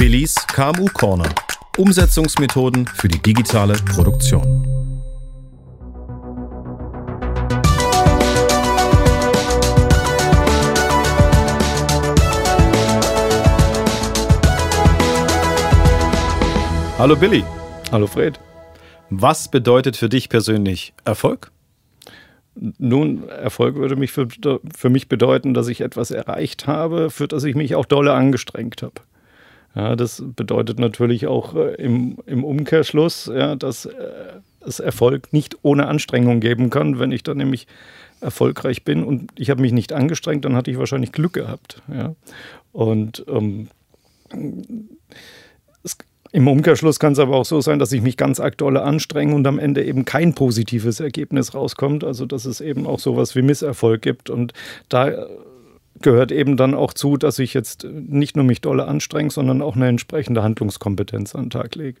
Willis KMU Corner. Umsetzungsmethoden für die digitale Produktion. Hallo Billy. Hallo Fred. Was bedeutet für dich persönlich Erfolg? Nun, Erfolg würde mich für, für mich bedeuten, dass ich etwas erreicht habe, für das ich mich auch dolle angestrengt habe. Ja, das bedeutet natürlich auch äh, im, im Umkehrschluss, ja, dass äh, es Erfolg nicht ohne Anstrengung geben kann. Wenn ich dann nämlich erfolgreich bin und ich habe mich nicht angestrengt, dann hatte ich wahrscheinlich Glück gehabt. Ja. Und ähm, es im Umkehrschluss kann es aber auch so sein, dass ich mich ganz aktuell anstrenge und am Ende eben kein positives Ergebnis rauskommt. Also dass es eben auch sowas wie Misserfolg gibt. Und da gehört eben dann auch zu, dass ich jetzt nicht nur mich dolle anstrenge, sondern auch eine entsprechende Handlungskompetenz an den Tag lege.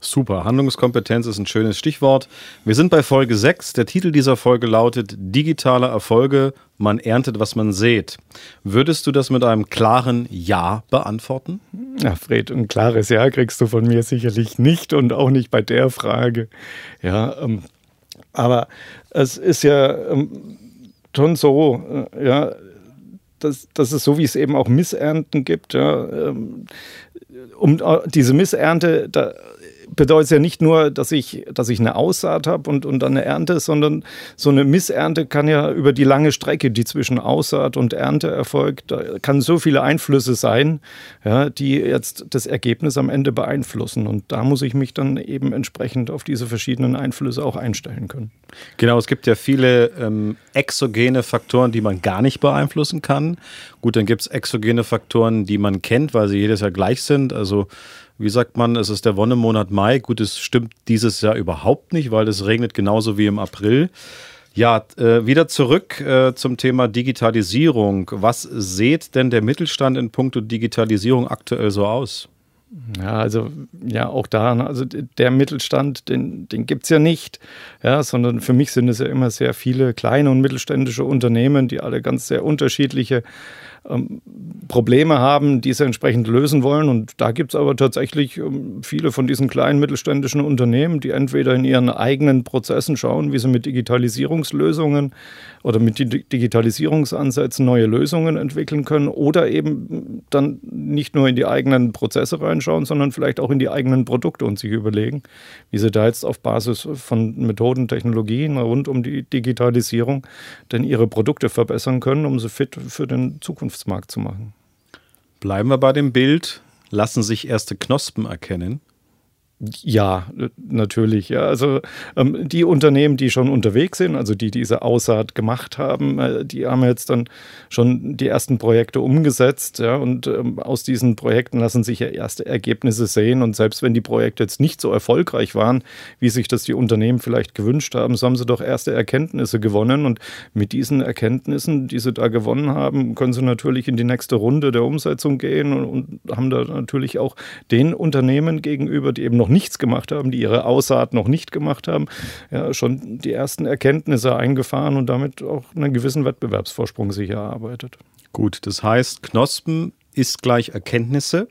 Super, Handlungskompetenz ist ein schönes Stichwort. Wir sind bei Folge 6. Der Titel dieser Folge lautet Digitale Erfolge, man erntet, was man sät. Würdest du das mit einem klaren Ja beantworten? Ja, Fred, ein klares Ja kriegst du von mir sicherlich nicht und auch nicht bei der Frage. Ja, ähm, aber es ist ja ähm, schon so, äh, ja, dass, dass es so wie es eben auch Missernten gibt, ja, ähm, um äh, diese Missernte, da bedeutet ja nicht nur, dass ich, dass ich eine Aussaat habe und, und dann eine Ernte, sondern so eine Missernte kann ja über die lange Strecke, die zwischen Aussaat und Ernte erfolgt, da kann so viele Einflüsse sein, ja, die jetzt das Ergebnis am Ende beeinflussen. Und da muss ich mich dann eben entsprechend auf diese verschiedenen Einflüsse auch einstellen können. Genau, es gibt ja viele ähm, exogene Faktoren, die man gar nicht beeinflussen kann. Gut, dann gibt es exogene Faktoren, die man kennt, weil sie jedes Jahr gleich sind. Also wie sagt man, es ist der Wonnemonat Mai. Gut, es stimmt dieses Jahr überhaupt nicht, weil es regnet genauso wie im April. Ja, äh, wieder zurück äh, zum Thema Digitalisierung. Was seht denn der Mittelstand in puncto Digitalisierung aktuell so aus? Ja, also ja, auch da, ne, also der Mittelstand, den, den gibt es ja nicht, ja, sondern für mich sind es ja immer sehr viele kleine und mittelständische Unternehmen, die alle ganz sehr unterschiedliche ähm, Probleme haben, die sie entsprechend lösen wollen. Und da gibt es aber tatsächlich ähm, viele von diesen kleinen mittelständischen Unternehmen, die entweder in ihren eigenen Prozessen schauen, wie sie mit Digitalisierungslösungen oder mit Digitalisierungsansätzen neue Lösungen entwickeln können oder eben dann nicht nur in die eigenen Prozesse reinschauen, sondern vielleicht auch in die eigenen Produkte und sich überlegen, wie sie da jetzt auf Basis von Methoden, Technologien rund um die Digitalisierung denn ihre Produkte verbessern können, um sie fit für den Zukunftsmarkt zu machen. Bleiben wir bei dem Bild. Lassen sich erste Knospen erkennen? Ja, natürlich. Ja. Also ähm, die Unternehmen, die schon unterwegs sind, also die diese Aussaat gemacht haben, äh, die haben jetzt dann schon die ersten Projekte umgesetzt. Ja, und ähm, aus diesen Projekten lassen sich ja erste Ergebnisse sehen. Und selbst wenn die Projekte jetzt nicht so erfolgreich waren, wie sich das die Unternehmen vielleicht gewünscht haben, so haben sie doch erste Erkenntnisse gewonnen. Und mit diesen Erkenntnissen, die sie da gewonnen haben, können sie natürlich in die nächste Runde der Umsetzung gehen und, und haben da natürlich auch den Unternehmen gegenüber, die eben noch nichts gemacht haben, die ihre Aussaat noch nicht gemacht haben, ja, schon die ersten Erkenntnisse eingefahren und damit auch einen gewissen Wettbewerbsvorsprung sich erarbeitet. Gut, das heißt, Knospen ist gleich Erkenntnisse.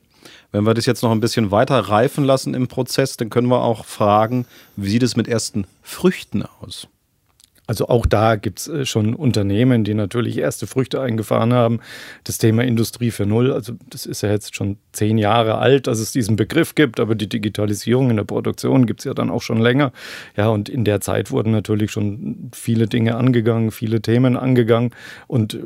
Wenn wir das jetzt noch ein bisschen weiter reifen lassen im Prozess, dann können wir auch fragen, wie sieht es mit ersten Früchten aus? Also auch da gibt es äh, schon Unternehmen, die natürlich erste Früchte eingefahren haben. Das Thema Industrie für Null, also das ist ja jetzt schon zehn Jahre alt, dass es diesen Begriff gibt, aber die Digitalisierung in der Produktion gibt es ja dann auch schon länger. Ja, und in der Zeit wurden natürlich schon viele Dinge angegangen, viele Themen angegangen und äh,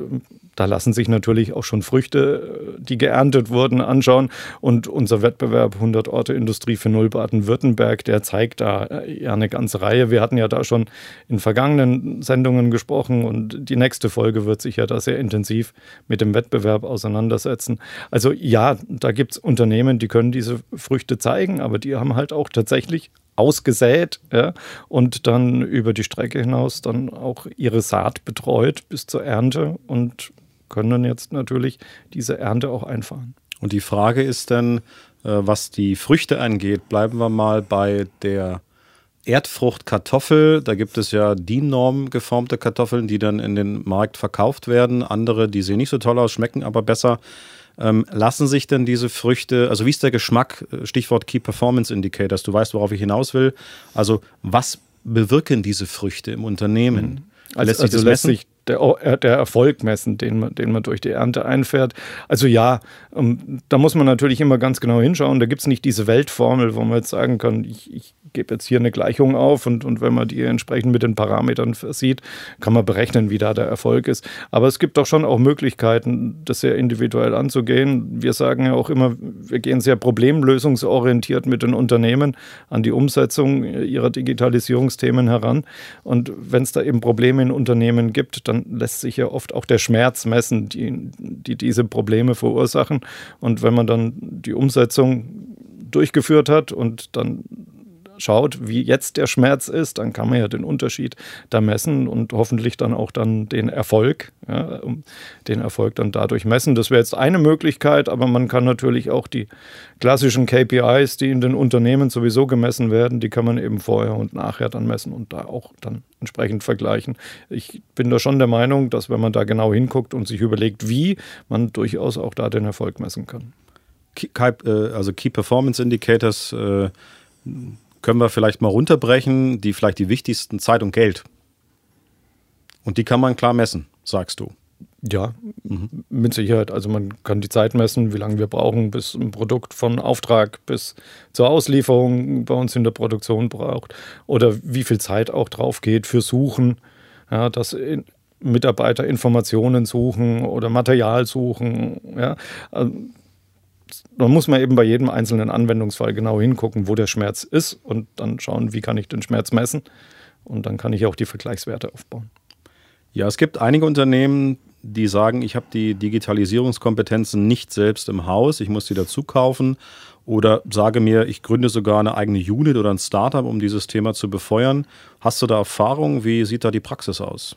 da lassen sich natürlich auch schon Früchte, äh, die geerntet wurden, anschauen. Und unser Wettbewerb 100 Orte Industrie für Null Baden-Württemberg, der zeigt da ja eine ganze Reihe. Wir hatten ja da schon in vergangenen Sendungen gesprochen und die nächste Folge wird sich ja da sehr intensiv mit dem Wettbewerb auseinandersetzen. Also ja, da gibt es Unternehmen, die können diese Früchte zeigen, aber die haben halt auch tatsächlich ausgesät ja, und dann über die Strecke hinaus dann auch ihre Saat betreut bis zur Ernte und können dann jetzt natürlich diese Ernte auch einfahren. Und die Frage ist dann, äh, was die Früchte angeht, bleiben wir mal bei der Erdfruchtkartoffel. Da gibt es ja DIN-Norm geformte Kartoffeln, die dann in den Markt verkauft werden. Andere, die sehen nicht so toll aus, schmecken aber besser. Ähm, lassen sich denn diese Früchte, also wie ist der Geschmack, äh, Stichwort Key Performance Indicators, du weißt, worauf ich hinaus will. Also was bewirken diese Früchte im Unternehmen? Mhm. Also, lässt sich, also lässt sich der, äh, der, Erfolg messen, den man, den man durch die Ernte einfährt. Also ja, ähm, da muss man natürlich immer ganz genau hinschauen. Da gibt es nicht diese Weltformel, wo man jetzt sagen kann, ich, ich gebe jetzt hier eine Gleichung auf und, und wenn man die entsprechend mit den Parametern versieht, kann man berechnen, wie da der Erfolg ist. Aber es gibt doch schon auch Möglichkeiten, das sehr individuell anzugehen. Wir sagen ja auch immer, wir gehen sehr problemlösungsorientiert mit den Unternehmen an die Umsetzung ihrer Digitalisierungsthemen heran. Und wenn es da eben Probleme in Unternehmen gibt, dann lässt sich ja oft auch der Schmerz messen, die, die diese Probleme verursachen. Und wenn man dann die Umsetzung durchgeführt hat und dann schaut, wie jetzt der Schmerz ist, dann kann man ja den Unterschied da messen und hoffentlich dann auch dann den Erfolg, ja, den Erfolg dann dadurch messen. Das wäre jetzt eine Möglichkeit, aber man kann natürlich auch die klassischen KPIs, die in den Unternehmen sowieso gemessen werden, die kann man eben vorher und nachher dann messen und da auch dann entsprechend vergleichen. Ich bin da schon der Meinung, dass wenn man da genau hinguckt und sich überlegt, wie, man durchaus auch da den Erfolg messen kann. Äh, also Key Performance Indicators äh, können wir vielleicht mal runterbrechen, die vielleicht die wichtigsten Zeit und Geld. Und die kann man klar messen, sagst du. Ja, mhm. mit Sicherheit. Also man kann die Zeit messen, wie lange wir brauchen, bis ein Produkt von Auftrag bis zur Auslieferung bei uns in der Produktion braucht. Oder wie viel Zeit auch drauf geht für Suchen, ja, dass Mitarbeiter Informationen suchen oder Material suchen. Ja. Man muss man eben bei jedem einzelnen Anwendungsfall genau hingucken, wo der Schmerz ist und dann schauen, wie kann ich den Schmerz messen. Und dann kann ich auch die Vergleichswerte aufbauen. Ja, es gibt einige Unternehmen, die sagen, ich habe die Digitalisierungskompetenzen nicht selbst im Haus, ich muss die dazu kaufen oder sage mir, ich gründe sogar eine eigene Unit oder ein Startup, um dieses Thema zu befeuern. Hast du da Erfahrung? Wie sieht da die Praxis aus?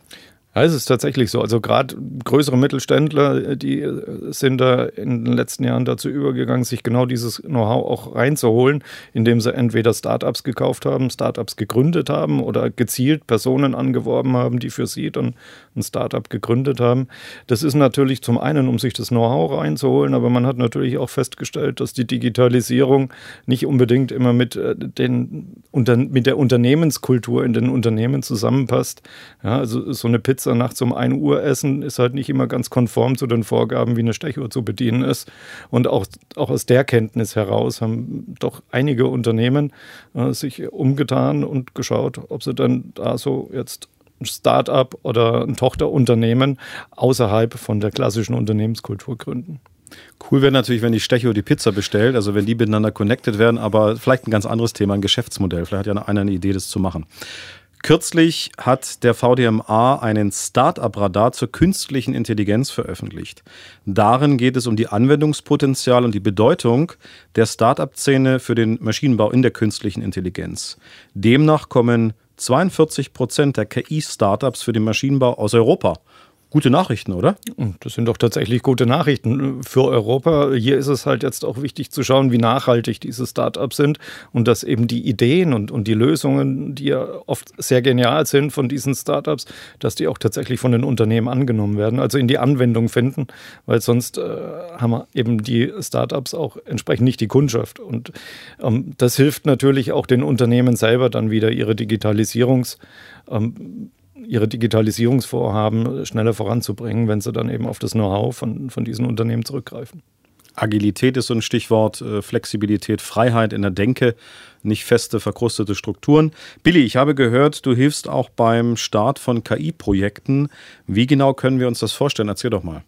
Ja, es ist tatsächlich so. Also gerade größere Mittelständler, die sind da in den letzten Jahren dazu übergegangen, sich genau dieses Know-how auch reinzuholen, indem sie entweder Startups gekauft haben, Startups gegründet haben oder gezielt Personen angeworben haben, die für sie dann ein Startup gegründet haben. Das ist natürlich zum einen, um sich das Know-how reinzuholen, aber man hat natürlich auch festgestellt, dass die Digitalisierung nicht unbedingt immer mit, äh, den, mit der Unternehmenskultur in den Unternehmen zusammenpasst. Ja, also so eine Pizza Pizza nachts um 1 Uhr essen, ist halt nicht immer ganz konform zu den Vorgaben, wie eine Stechuhr zu bedienen ist. Und auch, auch aus der Kenntnis heraus haben doch einige Unternehmen äh, sich umgetan und geschaut, ob sie dann da so jetzt ein Start-up oder ein Tochterunternehmen außerhalb von der klassischen Unternehmenskultur gründen. Cool wäre natürlich, wenn die Stecho die Pizza bestellt, also wenn die miteinander connected werden, aber vielleicht ein ganz anderes Thema, ein Geschäftsmodell. Vielleicht hat ja einer eine Idee, das zu machen. Kürzlich hat der VDMA einen Start-up-Radar zur künstlichen Intelligenz veröffentlicht. Darin geht es um die Anwendungspotenzial und die Bedeutung der Start-up-Szene für den Maschinenbau in der künstlichen Intelligenz. Demnach kommen 42 Prozent der KI-Startups für den Maschinenbau aus Europa Gute Nachrichten, oder? Das sind doch tatsächlich gute Nachrichten für Europa. Hier ist es halt jetzt auch wichtig zu schauen, wie nachhaltig diese Startups sind und dass eben die Ideen und, und die Lösungen, die ja oft sehr genial sind von diesen Startups, dass die auch tatsächlich von den Unternehmen angenommen werden, also in die Anwendung finden, weil sonst äh, haben eben die Startups auch entsprechend nicht die Kundschaft. Und ähm, das hilft natürlich auch den Unternehmen selber dann wieder ihre Digitalisierungs- ähm, ihre Digitalisierungsvorhaben schneller voranzubringen, wenn sie dann eben auf das Know-how von, von diesen Unternehmen zurückgreifen. Agilität ist so ein Stichwort, äh, Flexibilität, Freiheit in der Denke, nicht feste, verkrustete Strukturen. Billy, ich habe gehört, du hilfst auch beim Start von KI-Projekten. Wie genau können wir uns das vorstellen? Erzähl doch mal.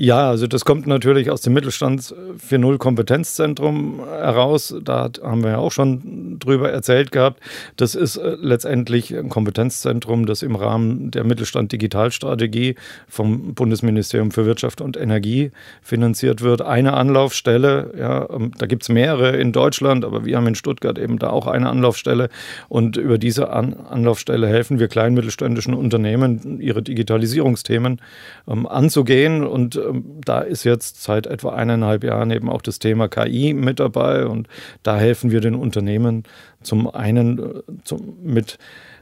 Ja, also das kommt natürlich aus dem Mittelstand 4.0 Kompetenzzentrum heraus. Da haben wir ja auch schon drüber erzählt gehabt. Das ist äh, letztendlich ein Kompetenzzentrum, das im Rahmen der Mittelstand Digitalstrategie vom Bundesministerium für Wirtschaft und Energie finanziert wird. Eine Anlaufstelle, ja, ähm, da gibt es mehrere in Deutschland, aber wir haben in Stuttgart eben da auch eine Anlaufstelle. Und über diese An Anlaufstelle helfen wir kleinen mittelständischen Unternehmen, ihre Digitalisierungsthemen ähm, anzugehen und ähm, da ist jetzt seit etwa eineinhalb Jahren eben auch das Thema KI mit dabei und da helfen wir den Unternehmen zum einen äh, zum, mit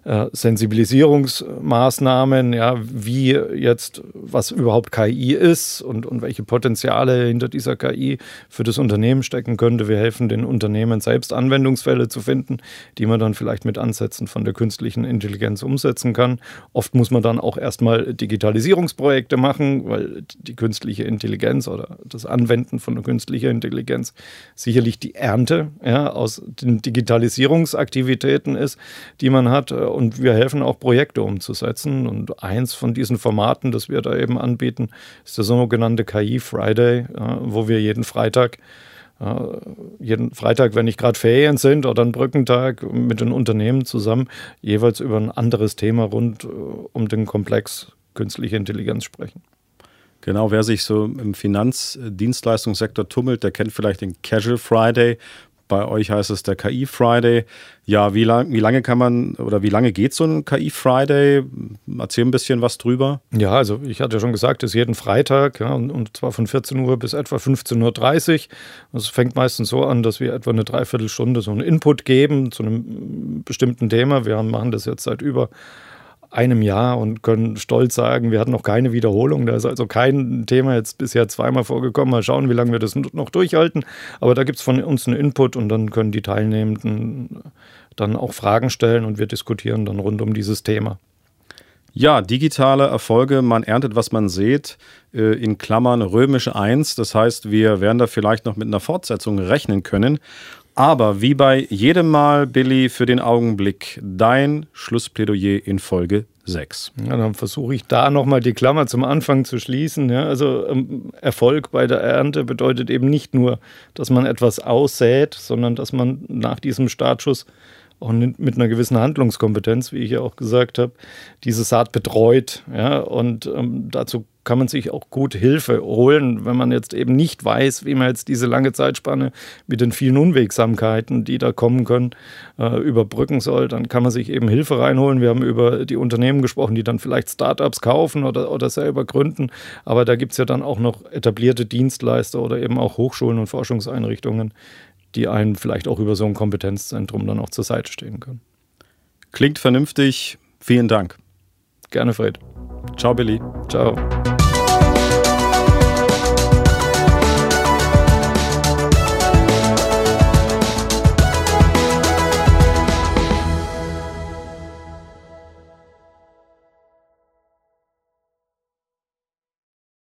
äh, Sensibilisierungsmaßnahmen, ja, wie jetzt, was überhaupt KI ist und, und welche Potenziale hinter dieser KI für das Unternehmen stecken könnte. Wir helfen den Unternehmen selbst Anwendungsfälle zu finden, die man dann vielleicht mit Ansätzen von der künstlichen Intelligenz umsetzen kann. Oft muss man dann auch erstmal Digitalisierungsprojekte machen, weil die künstliche Intelligenz oder das Anwenden von künstlicher Intelligenz sicherlich die Ernte ja, aus den Digitalisierungsaktivitäten ist, die man hat und wir helfen auch Projekte umzusetzen. Und eins von diesen Formaten, das wir da eben anbieten, ist der sogenannte KI Friday, wo wir jeden Freitag jeden Freitag, wenn nicht gerade Ferien sind oder ein Brückentag mit den Unternehmen zusammen, jeweils über ein anderes Thema rund äh, um den Komplex künstliche Intelligenz sprechen. Genau, wer sich so im Finanzdienstleistungssektor tummelt, der kennt vielleicht den Casual Friday, bei euch heißt es der KI Friday. Ja, wie, lang, wie lange kann man oder wie lange geht so ein KI Friday? Erzähl ein bisschen was drüber. Ja, also ich hatte ja schon gesagt, es ist jeden Freitag ja, und, und, zwar von 14 Uhr bis etwa 15.30 Uhr. Es fängt meistens so an, dass wir etwa eine Dreiviertelstunde so einen Input geben zu einem bestimmten Thema. Wir machen das jetzt seit über einem Jahr und können stolz sagen, wir hatten noch keine Wiederholung. Da ist also kein Thema jetzt bisher zweimal vorgekommen. Mal schauen, wie lange wir das noch durchhalten. Aber da gibt es von uns einen Input und dann können die Teilnehmenden dann auch Fragen stellen und wir diskutieren dann rund um dieses Thema. Ja, digitale Erfolge, man erntet, was man sieht, äh, in Klammern römisch 1. Das heißt, wir werden da vielleicht noch mit einer Fortsetzung rechnen können. Aber wie bei jedem Mal, Billy, für den Augenblick dein Schlussplädoyer in Folge 6. Ja, dann versuche ich da nochmal die Klammer zum Anfang zu schließen. Ja, also ähm, Erfolg bei der Ernte bedeutet eben nicht nur, dass man etwas aussät, sondern dass man nach diesem Startschuss auch mit einer gewissen Handlungskompetenz, wie ich ja auch gesagt habe, diese Saat betreut. Ja, und ähm, dazu kann man sich auch gut Hilfe holen, wenn man jetzt eben nicht weiß, wie man jetzt diese lange Zeitspanne mit den vielen Unwegsamkeiten, die da kommen können, äh, überbrücken soll. Dann kann man sich eben Hilfe reinholen. Wir haben über die Unternehmen gesprochen, die dann vielleicht Startups kaufen oder, oder selber gründen. Aber da gibt es ja dann auch noch etablierte Dienstleister oder eben auch Hochschulen und Forschungseinrichtungen, die einen vielleicht auch über so ein Kompetenzzentrum dann auch zur Seite stehen können. Klingt vernünftig. Vielen Dank. Gerne, Fred. Ciao, Billy. Ciao.